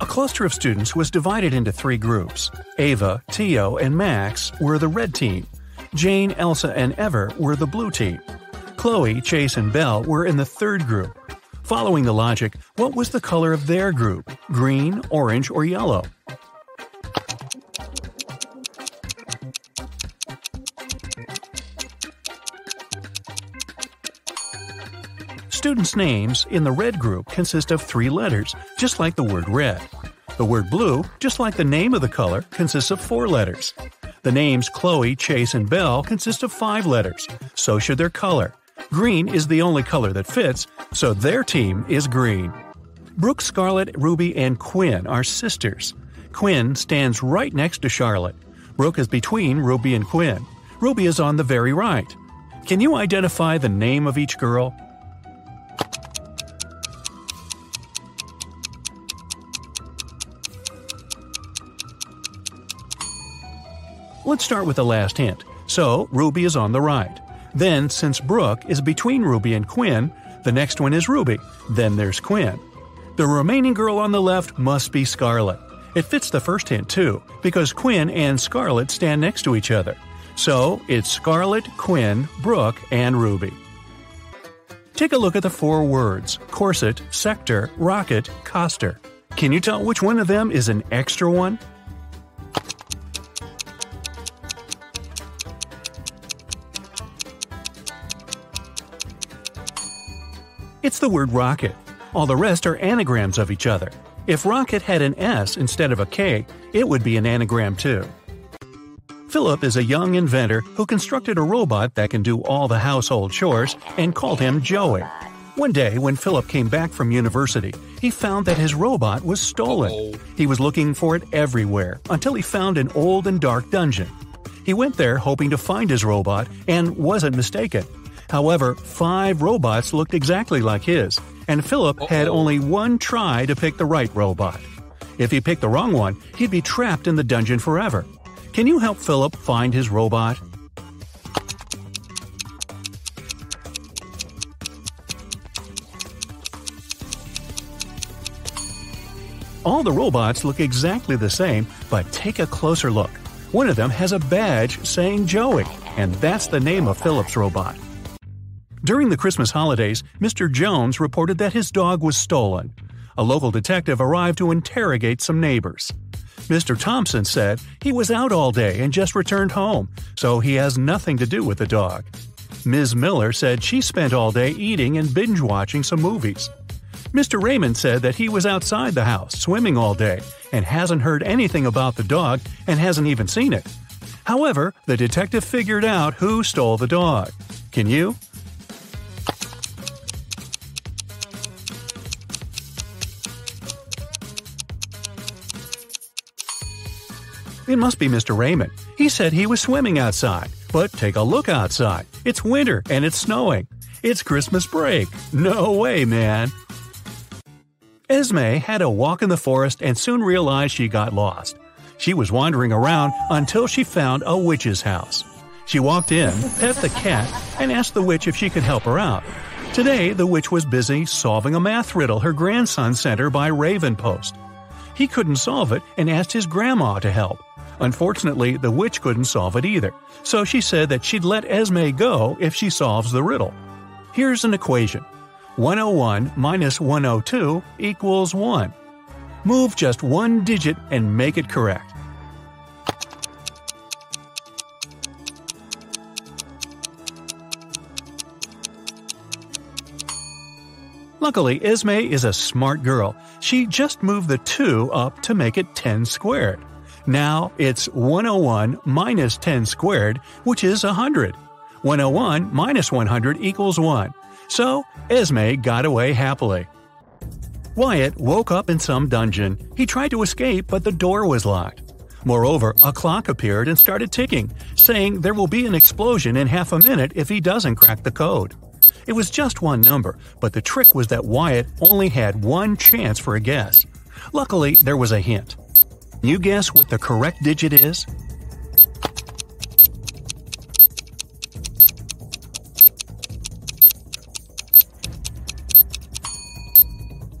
A cluster of students was divided into three groups. Ava, Tio, and Max were the red team. Jane, Elsa, and Ever were the blue team. Chloe, Chase, and Belle were in the third group. Following the logic, what was the color of their group? Green, orange, or yellow? Students' names in the red group consist of three letters, just like the word red. The word blue, just like the name of the color, consists of four letters. The names Chloe, Chase, and Belle consist of five letters, so should their color. Green is the only color that fits, so their team is green. Brooke, Scarlett, Ruby, and Quinn are sisters. Quinn stands right next to Charlotte. Brooke is between Ruby and Quinn. Ruby is on the very right. Can you identify the name of each girl? Let's start with the last hint. So, Ruby is on the right. Then, since Brooke is between Ruby and Quinn, the next one is Ruby. Then there's Quinn. The remaining girl on the left must be Scarlett. It fits the first hint too, because Quinn and Scarlett stand next to each other. So, it's Scarlett, Quinn, Brooke, and Ruby. Take a look at the four words corset, sector, rocket, coster. Can you tell which one of them is an extra one? It's the word rocket. All the rest are anagrams of each other. If rocket had an S instead of a K, it would be an anagram too. Philip is a young inventor who constructed a robot that can do all the household chores and called him Joey. One day, when Philip came back from university, he found that his robot was stolen. He was looking for it everywhere until he found an old and dark dungeon. He went there hoping to find his robot and wasn't mistaken. However, five robots looked exactly like his, and Philip had only one try to pick the right robot. If he picked the wrong one, he'd be trapped in the dungeon forever. Can you help Philip find his robot? All the robots look exactly the same, but take a closer look. One of them has a badge saying Joey, and that's the name of Philip's robot. During the Christmas holidays, Mr. Jones reported that his dog was stolen. A local detective arrived to interrogate some neighbors. Mr. Thompson said he was out all day and just returned home, so he has nothing to do with the dog. Ms. Miller said she spent all day eating and binge watching some movies. Mr. Raymond said that he was outside the house swimming all day and hasn't heard anything about the dog and hasn't even seen it. However, the detective figured out who stole the dog. Can you? It must be Mr. Raymond. He said he was swimming outside. But take a look outside. It's winter and it's snowing. It's Christmas break. No way, man. Esme had a walk in the forest and soon realized she got lost. She was wandering around until she found a witch's house. She walked in, pet the cat, and asked the witch if she could help her out. Today, the witch was busy solving a math riddle her grandson sent her by Raven Post. He couldn't solve it and asked his grandma to help. Unfortunately, the witch couldn't solve it either, so she said that she'd let Esme go if she solves the riddle. Here's an equation 101 minus 102 equals 1. Move just one digit and make it correct. Luckily, Esme is a smart girl. She just moved the 2 up to make it 10 squared. Now it's 101 minus 10 squared, which is 100. 101 minus 100 equals 1. So, Esme got away happily. Wyatt woke up in some dungeon. He tried to escape, but the door was locked. Moreover, a clock appeared and started ticking, saying there will be an explosion in half a minute if he doesn't crack the code. It was just one number, but the trick was that Wyatt only had one chance for a guess. Luckily, there was a hint. You guess what the correct digit is?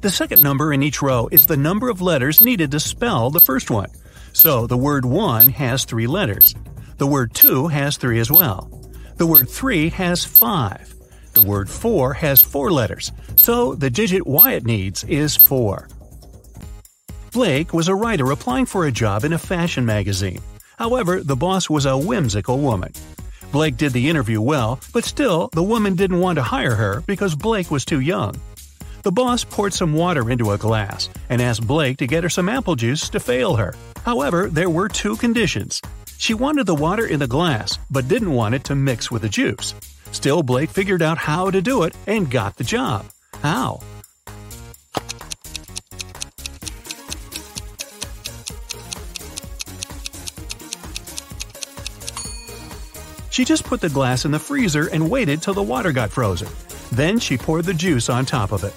The second number in each row is the number of letters needed to spell the first one. So the word 1 has three letters. The word 2 has three as well. The word 3 has five. The word 4 has four letters, so the digit Y it needs is 4. Blake was a writer applying for a job in a fashion magazine. However, the boss was a whimsical woman. Blake did the interview well, but still, the woman didn't want to hire her because Blake was too young. The boss poured some water into a glass and asked Blake to get her some apple juice to fail her. However, there were two conditions. She wanted the water in the glass, but didn't want it to mix with the juice. Still, Blake figured out how to do it and got the job. How? She just put the glass in the freezer and waited till the water got frozen. Then she poured the juice on top of it.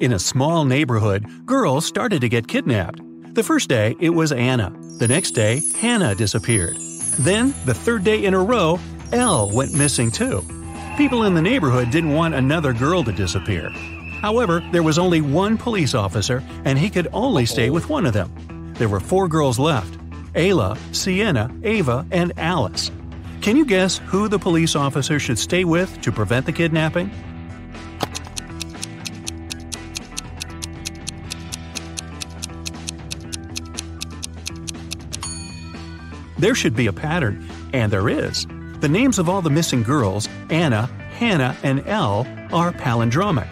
In a small neighborhood, girls started to get kidnapped. The first day, it was Anna. The next day, Hannah disappeared. Then, the third day in a row, Elle went missing too. People in the neighborhood didn't want another girl to disappear. However, there was only one police officer, and he could only stay with one of them. There were four girls left Ayla, Sienna, Ava, and Alice. Can you guess who the police officer should stay with to prevent the kidnapping? There should be a pattern, and there is. The names of all the missing girls, Anna, Hannah, and Elle, are palindromic.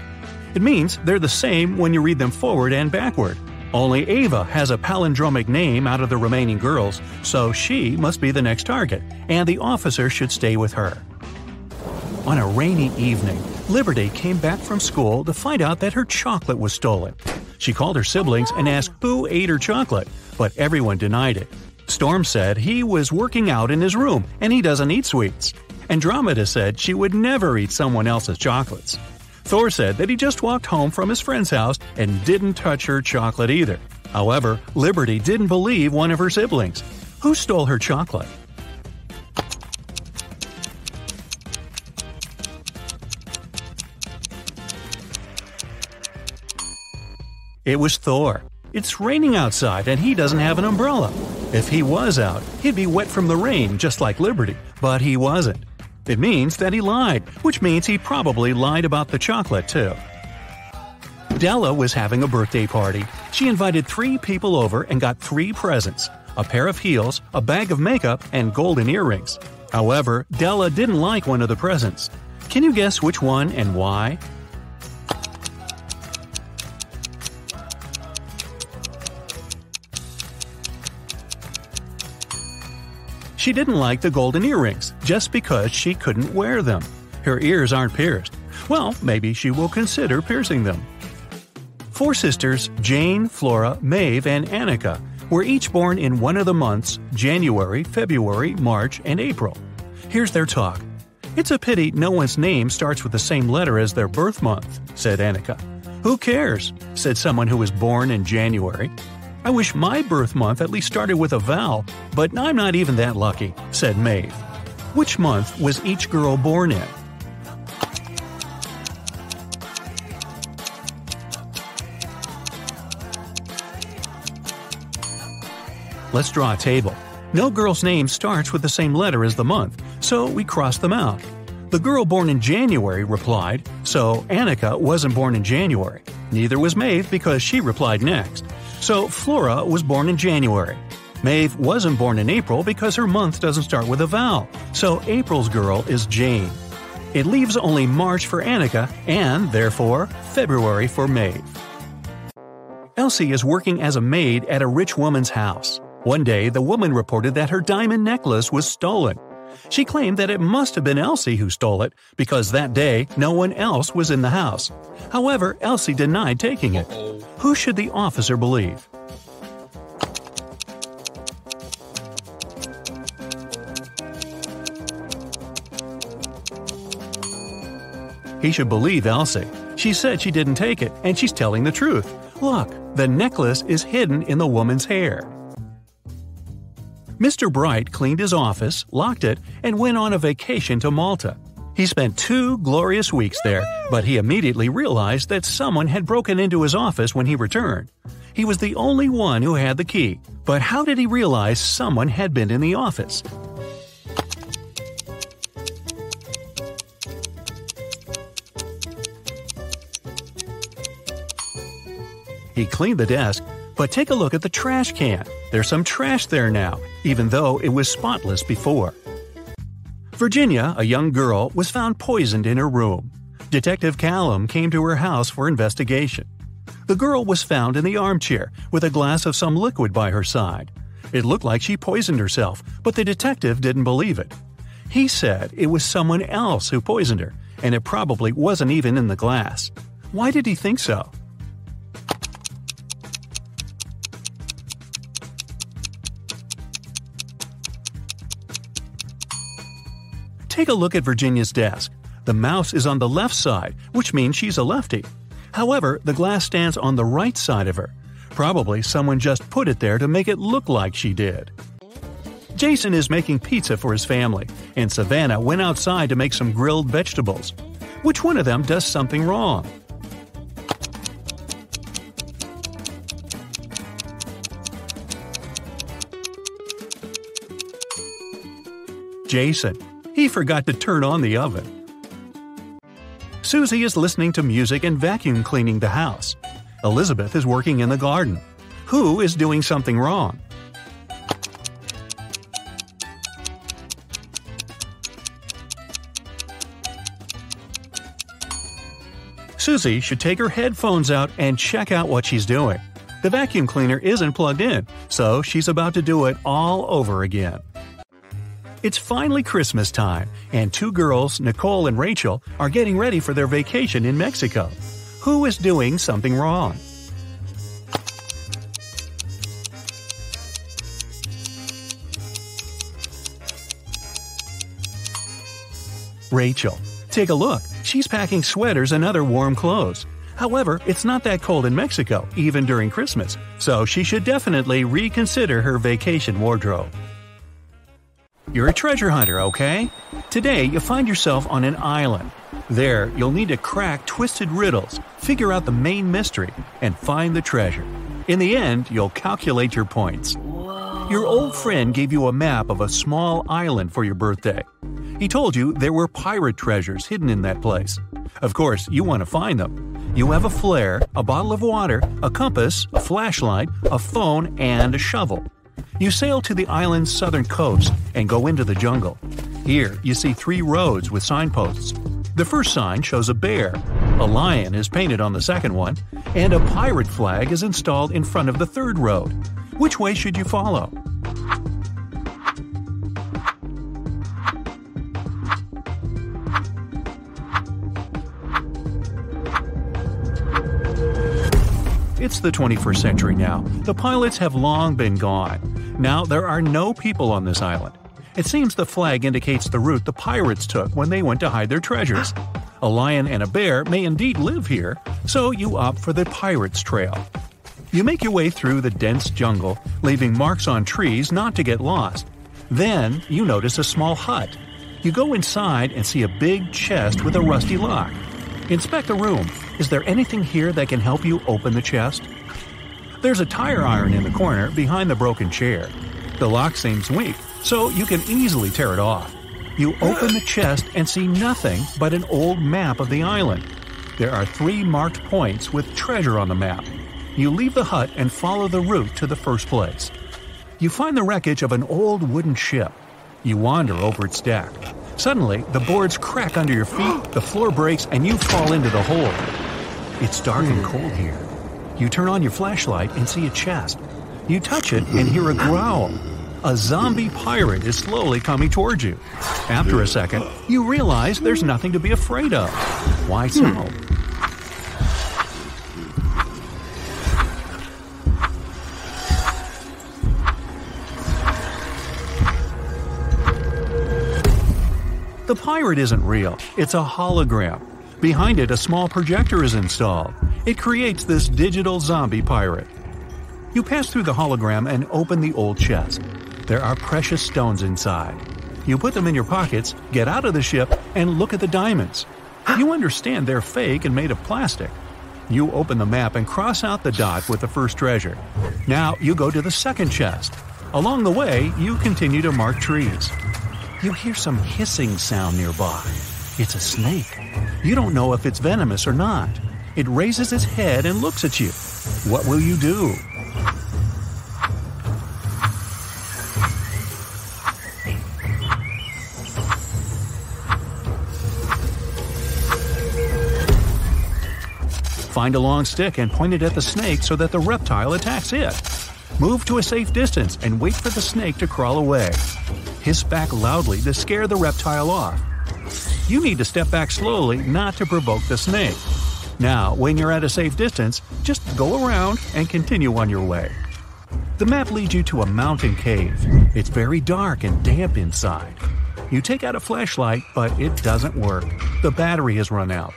It means they're the same when you read them forward and backward. Only Ava has a palindromic name out of the remaining girls, so she must be the next target, and the officer should stay with her. On a rainy evening, Liberty came back from school to find out that her chocolate was stolen. She called her siblings and asked who ate her chocolate, but everyone denied it. Storm said he was working out in his room and he doesn't eat sweets. Andromeda said she would never eat someone else's chocolates. Thor said that he just walked home from his friend's house and didn't touch her chocolate either. However, Liberty didn't believe one of her siblings. Who stole her chocolate? It was Thor. It's raining outside and he doesn't have an umbrella. If he was out, he'd be wet from the rain just like Liberty, but he wasn't. It means that he lied, which means he probably lied about the chocolate too. Della was having a birthday party. She invited three people over and got three presents a pair of heels, a bag of makeup, and golden earrings. However, Della didn't like one of the presents. Can you guess which one and why? She didn't like the golden earrings just because she couldn't wear them. Her ears aren't pierced. Well, maybe she will consider piercing them. Four sisters, Jane, Flora, Maeve, and Annika, were each born in one of the months January, February, March, and April. Here's their talk. It's a pity no one's name starts with the same letter as their birth month, said Annika. Who cares? said someone who was born in January. I wish my birth month at least started with a vowel, but I'm not even that lucky, said Maeve. Which month was each girl born in? Let's draw a table. No girl's name starts with the same letter as the month, so we cross them out. The girl born in January replied, so Annika wasn't born in January. Neither was Maeve because she replied next. So Flora was born in January. Maeve wasn't born in April because her month doesn't start with a vowel, so April's girl is Jane. It leaves only March for Annika and, therefore, February for Maeve. Elsie is working as a maid at a rich woman's house. One day, the woman reported that her diamond necklace was stolen. She claimed that it must have been Elsie who stole it because that day no one else was in the house. However, Elsie denied taking it. Who should the officer believe? He should believe Elsie. She said she didn't take it, and she's telling the truth. Look, the necklace is hidden in the woman's hair. Mr. Bright cleaned his office, locked it, and went on a vacation to Malta. He spent two glorious weeks there, but he immediately realized that someone had broken into his office when he returned. He was the only one who had the key, but how did he realize someone had been in the office? He cleaned the desk, but take a look at the trash can. There's some trash there now, even though it was spotless before. Virginia, a young girl, was found poisoned in her room. Detective Callum came to her house for investigation. The girl was found in the armchair with a glass of some liquid by her side. It looked like she poisoned herself, but the detective didn't believe it. He said it was someone else who poisoned her, and it probably wasn't even in the glass. Why did he think so? Take a look at Virginia's desk. The mouse is on the left side, which means she's a lefty. However, the glass stands on the right side of her. Probably someone just put it there to make it look like she did. Jason is making pizza for his family, and Savannah went outside to make some grilled vegetables. Which one of them does something wrong? Jason. He forgot to turn on the oven. Susie is listening to music and vacuum cleaning the house. Elizabeth is working in the garden. Who is doing something wrong? Susie should take her headphones out and check out what she's doing. The vacuum cleaner isn't plugged in, so she's about to do it all over again. It's finally Christmas time, and two girls, Nicole and Rachel, are getting ready for their vacation in Mexico. Who is doing something wrong? Rachel. Take a look. She's packing sweaters and other warm clothes. However, it's not that cold in Mexico, even during Christmas, so she should definitely reconsider her vacation wardrobe. You're a treasure hunter, okay? Today, you find yourself on an island. There, you'll need to crack twisted riddles, figure out the main mystery, and find the treasure. In the end, you'll calculate your points. Your old friend gave you a map of a small island for your birthday. He told you there were pirate treasures hidden in that place. Of course, you want to find them. You have a flare, a bottle of water, a compass, a flashlight, a phone, and a shovel. You sail to the island's southern coast and go into the jungle. Here, you see three roads with signposts. The first sign shows a bear, a lion is painted on the second one, and a pirate flag is installed in front of the third road. Which way should you follow? It's the 21st century now. The pilots have long been gone. Now there are no people on this island. It seems the flag indicates the route the pirates took when they went to hide their treasures. A lion and a bear may indeed live here, so you opt for the pirate's trail. You make your way through the dense jungle, leaving marks on trees not to get lost. Then you notice a small hut. You go inside and see a big chest with a rusty lock. Inspect the room. Is there anything here that can help you open the chest? There's a tire iron in the corner behind the broken chair. The lock seems weak, so you can easily tear it off. You open the chest and see nothing but an old map of the island. There are three marked points with treasure on the map. You leave the hut and follow the route to the first place. You find the wreckage of an old wooden ship. You wander over its deck. Suddenly, the boards crack under your feet, the floor breaks, and you fall into the hole. It's dark and hmm. cold here. You turn on your flashlight and see a chest. You touch it and hear a growl. A zombie pirate is slowly coming towards you. After a second, you realize there's nothing to be afraid of. Why so? Hmm. The pirate isn't real, it's a hologram. Behind it, a small projector is installed. It creates this digital zombie pirate. You pass through the hologram and open the old chest. There are precious stones inside. You put them in your pockets, get out of the ship, and look at the diamonds. You understand they're fake and made of plastic. You open the map and cross out the dot with the first treasure. Now you go to the second chest. Along the way, you continue to mark trees. You hear some hissing sound nearby. It's a snake. You don't know if it's venomous or not. It raises its head and looks at you. What will you do? Find a long stick and point it at the snake so that the reptile attacks it. Move to a safe distance and wait for the snake to crawl away. Hiss back loudly to scare the reptile off. You need to step back slowly not to provoke the snake. Now, when you're at a safe distance, just go around and continue on your way. The map leads you to a mountain cave. It's very dark and damp inside. You take out a flashlight, but it doesn't work. The battery has run out.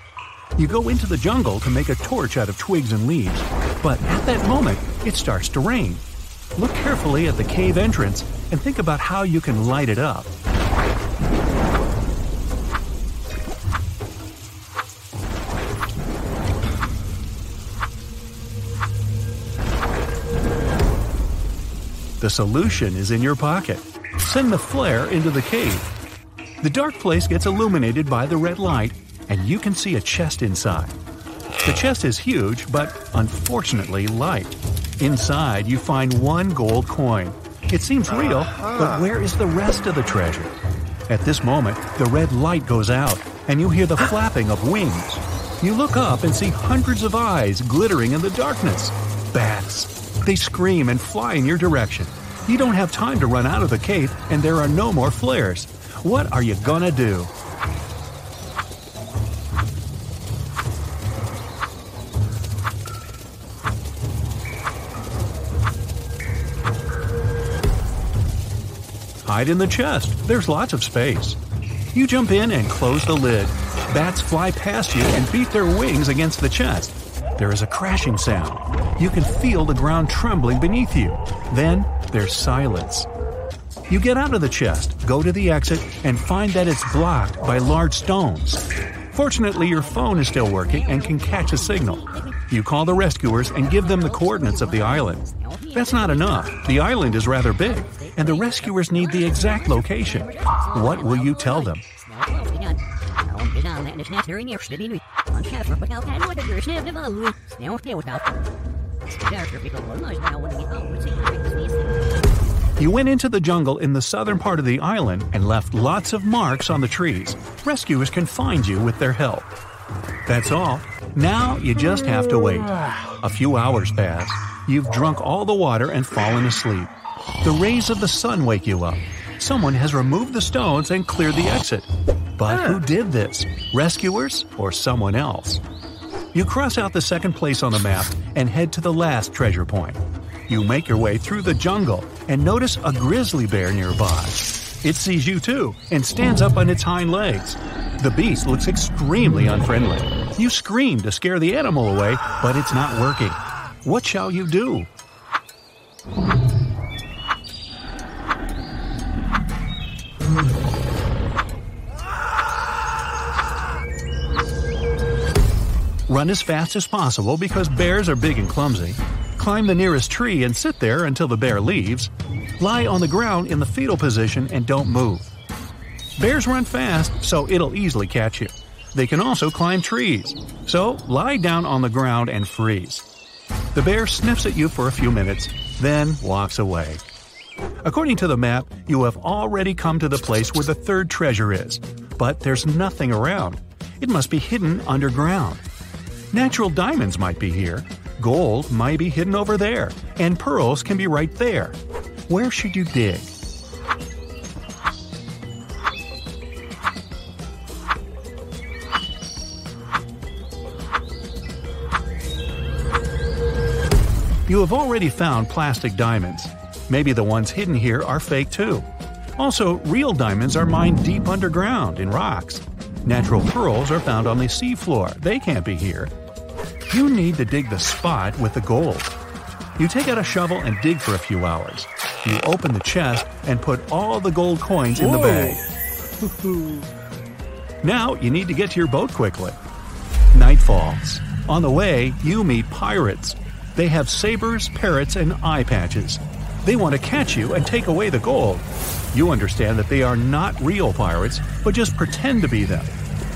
You go into the jungle to make a torch out of twigs and leaves, but at that moment, it starts to rain. Look carefully at the cave entrance and think about how you can light it up. The solution is in your pocket. Send the flare into the cave. The dark place gets illuminated by the red light, and you can see a chest inside. The chest is huge, but unfortunately light. Inside, you find one gold coin. It seems real, but uh-huh. where is the rest of the treasure? At this moment, the red light goes out, and you hear the flapping of wings. You look up and see hundreds of eyes glittering in the darkness. They scream and fly in your direction. You don't have time to run out of the cave, and there are no more flares. What are you gonna do? Hide in the chest. There's lots of space. You jump in and close the lid. Bats fly past you and beat their wings against the chest. There is a crashing sound. You can feel the ground trembling beneath you. Then there's silence. You get out of the chest, go to the exit, and find that it's blocked by large stones. Fortunately, your phone is still working and can catch a signal. You call the rescuers and give them the coordinates of the island. That's not enough. The island is rather big, and the rescuers need the exact location. What will you tell them? You went into the jungle in the southern part of the island and left lots of marks on the trees. Rescuers can find you with their help. That's all. Now you just have to wait. A few hours pass. You've drunk all the water and fallen asleep. The rays of the sun wake you up. Someone has removed the stones and cleared the exit. But who did this? Rescuers or someone else? You cross out the second place on the map and head to the last treasure point. You make your way through the jungle and notice a grizzly bear nearby. It sees you too and stands up on its hind legs. The beast looks extremely unfriendly. You scream to scare the animal away, but it's not working. What shall you do? Run as fast as possible because bears are big and clumsy. Climb the nearest tree and sit there until the bear leaves. Lie on the ground in the fetal position and don't move. Bears run fast, so it'll easily catch you. They can also climb trees. So lie down on the ground and freeze. The bear sniffs at you for a few minutes, then walks away. According to the map, you have already come to the place where the third treasure is, but there's nothing around. It must be hidden underground. Natural diamonds might be here, gold might be hidden over there, and pearls can be right there. Where should you dig? You have already found plastic diamonds. Maybe the ones hidden here are fake too. Also, real diamonds are mined deep underground in rocks. Natural pearls are found on the seafloor. They can't be here. You need to dig the spot with the gold. You take out a shovel and dig for a few hours. You open the chest and put all the gold coins in the bag. now you need to get to your boat quickly. Night falls. On the way, you meet pirates. They have sabers, parrots, and eye patches. They want to catch you and take away the gold. You understand that they are not real pirates, but just pretend to be them.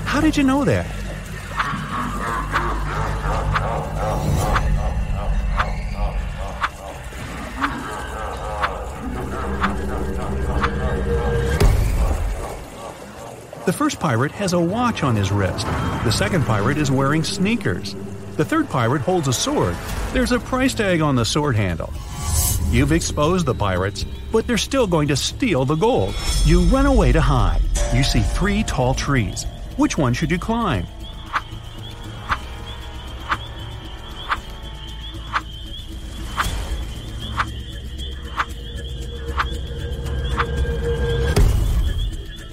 How did you know that? The first pirate has a watch on his wrist. The second pirate is wearing sneakers. The third pirate holds a sword. There's a price tag on the sword handle. You've exposed the pirates, but they're still going to steal the gold. You run away to hide. You see three tall trees. Which one should you climb?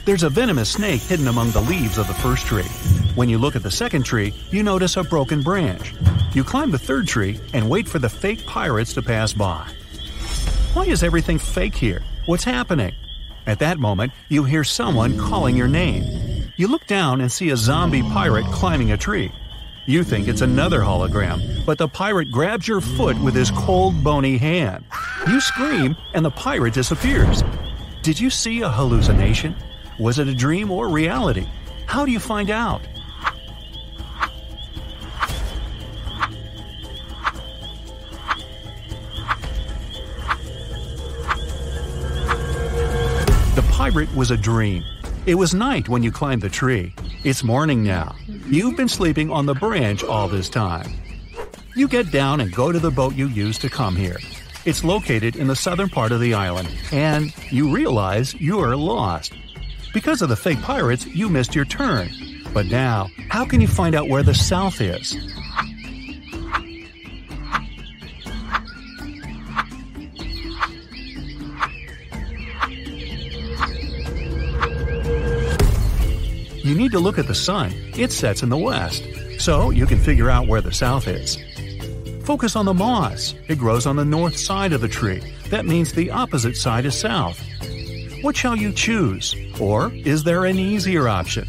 There's a venomous snake hidden among the leaves of the first tree. When you look at the second tree, you notice a broken branch. You climb the third tree and wait for the fake pirates to pass by. Why is everything fake here? What's happening? At that moment, you hear someone calling your name. You look down and see a zombie pirate climbing a tree. You think it's another hologram, but the pirate grabs your foot with his cold, bony hand. You scream, and the pirate disappears. Did you see a hallucination? Was it a dream or reality? How do you find out? The pirate was a dream. It was night when you climbed the tree. It's morning now. You've been sleeping on the branch all this time. You get down and go to the boat you used to come here. It's located in the southern part of the island, and you realize you're lost. Because of the fake pirates, you missed your turn. But now, how can you find out where the south is? You need to look at the sun. It sets in the west, so you can figure out where the south is. Focus on the moss. It grows on the north side of the tree. That means the opposite side is south. What shall you choose? Or is there an easier option?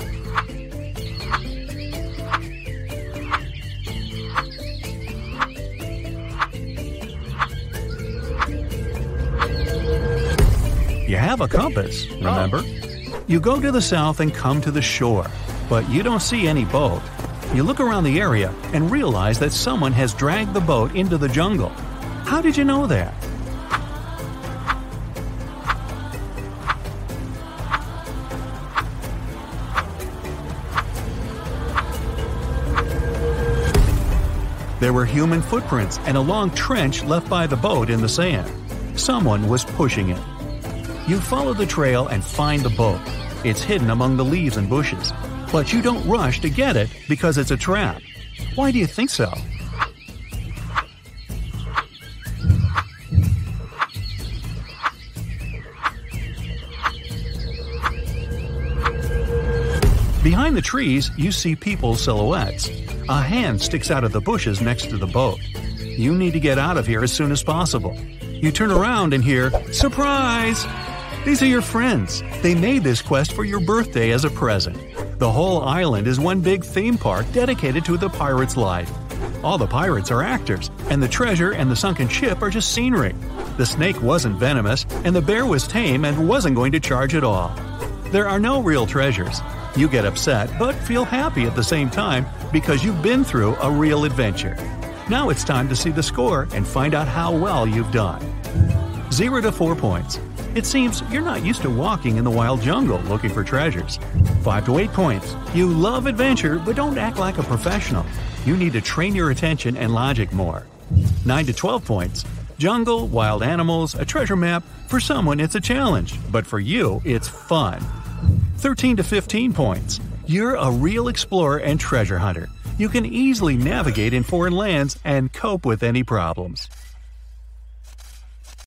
You have a compass, remember? Oh. You go to the south and come to the shore, but you don't see any boat. You look around the area and realize that someone has dragged the boat into the jungle. How did you know that? There were human footprints and a long trench left by the boat in the sand. Someone was pushing it. You follow the trail and find the boat. It's hidden among the leaves and bushes. But you don't rush to get it because it's a trap. Why do you think so? Behind the trees, you see people's silhouettes. A hand sticks out of the bushes next to the boat. You need to get out of here as soon as possible. You turn around and hear, Surprise! These are your friends. They made this quest for your birthday as a present. The whole island is one big theme park dedicated to the pirate's life. All the pirates are actors, and the treasure and the sunken ship are just scenery. The snake wasn't venomous, and the bear was tame and wasn't going to charge at all. There are no real treasures. You get upset, but feel happy at the same time because you've been through a real adventure. Now it's time to see the score and find out how well you've done. 0 to 4 points. It seems you're not used to walking in the wild jungle looking for treasures. 5 to 8 points. You love adventure but don't act like a professional. You need to train your attention and logic more. 9 to 12 points. Jungle, wild animals, a treasure map. For someone, it's a challenge, but for you, it's fun. 13 to 15 points. You're a real explorer and treasure hunter. You can easily navigate in foreign lands and cope with any problems.